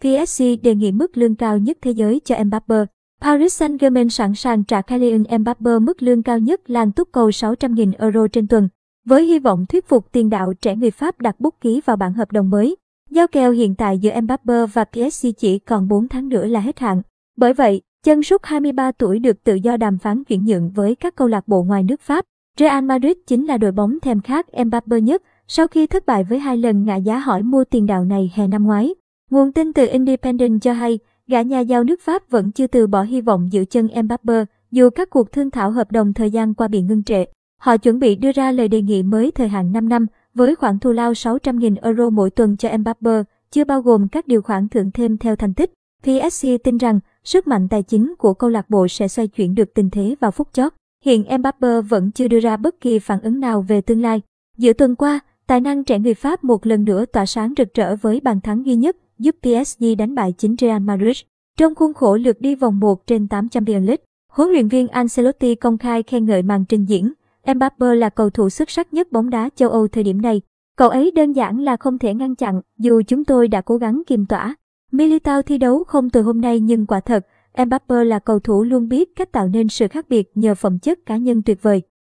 PSG đề nghị mức lương cao nhất thế giới cho Mbappe. Paris Saint-Germain sẵn sàng trả Kylian Mbappe mức lương cao nhất làng túc cầu 600.000 euro trên tuần, với hy vọng thuyết phục tiền đạo trẻ người Pháp đặt bút ký vào bản hợp đồng mới. Giao kèo hiện tại giữa Mbappe và PSG chỉ còn 4 tháng nữa là hết hạn. Bởi vậy, chân sút 23 tuổi được tự do đàm phán chuyển nhượng với các câu lạc bộ ngoài nước Pháp. Real Madrid chính là đội bóng thèm khát Mbappe nhất sau khi thất bại với hai lần ngã giá hỏi mua tiền đạo này hè năm ngoái. Nguồn tin từ Independent cho hay, gã nhà giàu nước Pháp vẫn chưa từ bỏ hy vọng giữ chân Mbappe, dù các cuộc thương thảo hợp đồng thời gian qua bị ngưng trệ. Họ chuẩn bị đưa ra lời đề nghị mới thời hạn 5 năm, với khoản thù lao 600.000 euro mỗi tuần cho Mbappe, chưa bao gồm các điều khoản thưởng thêm theo thành tích. PSG tin rằng, sức mạnh tài chính của câu lạc bộ sẽ xoay chuyển được tình thế vào phút chót. Hiện Mbappe vẫn chưa đưa ra bất kỳ phản ứng nào về tương lai. Giữa tuần qua, tài năng trẻ người Pháp một lần nữa tỏa sáng rực rỡ với bàn thắng duy nhất giúp PSG đánh bại chính Real Madrid. Trong khuôn khổ lượt đi vòng 1 trên 8 Champions League, huấn luyện viên Ancelotti công khai khen ngợi màn trình diễn. Mbappe là cầu thủ xuất sắc nhất bóng đá châu Âu thời điểm này. Cậu ấy đơn giản là không thể ngăn chặn, dù chúng tôi đã cố gắng kiềm tỏa. Militao thi đấu không từ hôm nay nhưng quả thật, Mbappe là cầu thủ luôn biết cách tạo nên sự khác biệt nhờ phẩm chất cá nhân tuyệt vời.